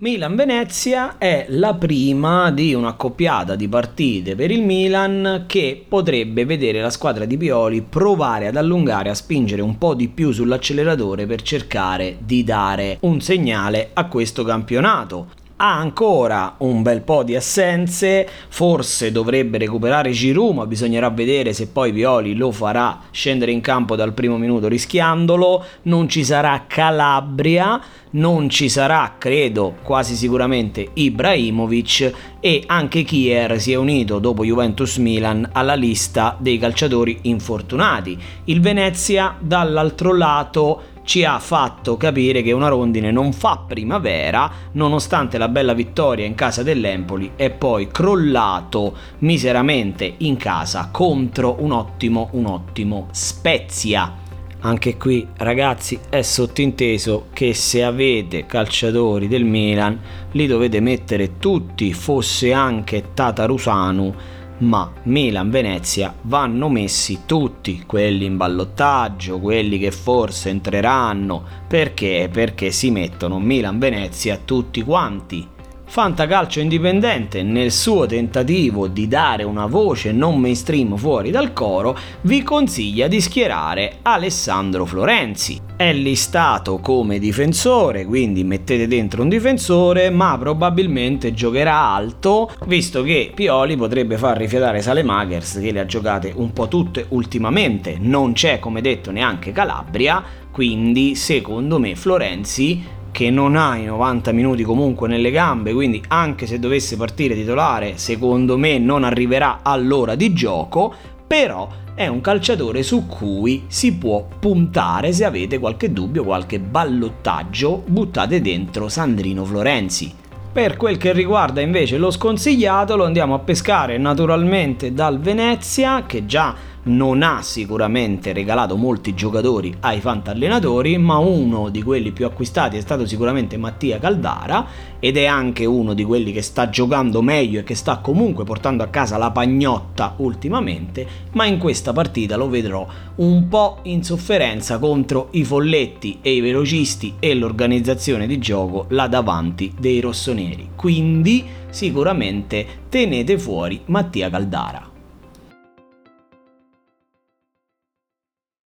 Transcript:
Milan-Venezia è la prima di un'accoppiata di partite per il Milan che potrebbe vedere la squadra di Pioli provare ad allungare, a spingere un po' di più sull'acceleratore per cercare di dare un segnale a questo campionato ha ancora un bel po' di assenze, forse dovrebbe recuperare Giroud, ma bisognerà vedere se poi Violi lo farà scendere in campo dal primo minuto rischiandolo, non ci sarà Calabria, non ci sarà, credo, quasi sicuramente Ibrahimovic e anche Kier si è unito dopo Juventus Milan alla lista dei calciatori infortunati. Il Venezia dall'altro lato ci ha fatto capire che una rondine non fa primavera, nonostante la bella vittoria in casa dell'Empoli e poi crollato miseramente in casa contro un ottimo, un ottimo Spezia. Anche qui ragazzi è sottinteso che se avete calciatori del Milan li dovete mettere tutti, fosse anche Tatarusanu ma Milan-Venezia vanno messi tutti quelli in ballottaggio, quelli che forse entreranno, perché? Perché si mettono Milan-Venezia tutti quanti Fantacalcio Indipendente, nel suo tentativo di dare una voce non mainstream fuori dal coro, vi consiglia di schierare Alessandro Florenzi. È listato come difensore, quindi mettete dentro un difensore, ma probabilmente giocherà alto, visto che Pioli potrebbe far rifiatare Salemakers, che le ha giocate un po' tutte ultimamente. Non c'è, come detto, neanche Calabria, quindi secondo me Florenzi che non ha i 90 minuti comunque nelle gambe, quindi anche se dovesse partire titolare, secondo me non arriverà all'ora di gioco, però è un calciatore su cui si può puntare se avete qualche dubbio, qualche ballottaggio, buttate dentro Sandrino Florenzi. Per quel che riguarda invece lo sconsigliato lo andiamo a pescare naturalmente dal Venezia che già non ha sicuramente regalato molti giocatori ai fantallenatori, ma uno di quelli più acquistati è stato sicuramente Mattia Caldara ed è anche uno di quelli che sta giocando meglio e che sta comunque portando a casa la pagnotta ultimamente, ma in questa partita lo vedrò un po' in sofferenza contro i folletti e i velocisti e l'organizzazione di gioco là davanti dei rossoneri. Quindi sicuramente tenete fuori Mattia Caldara.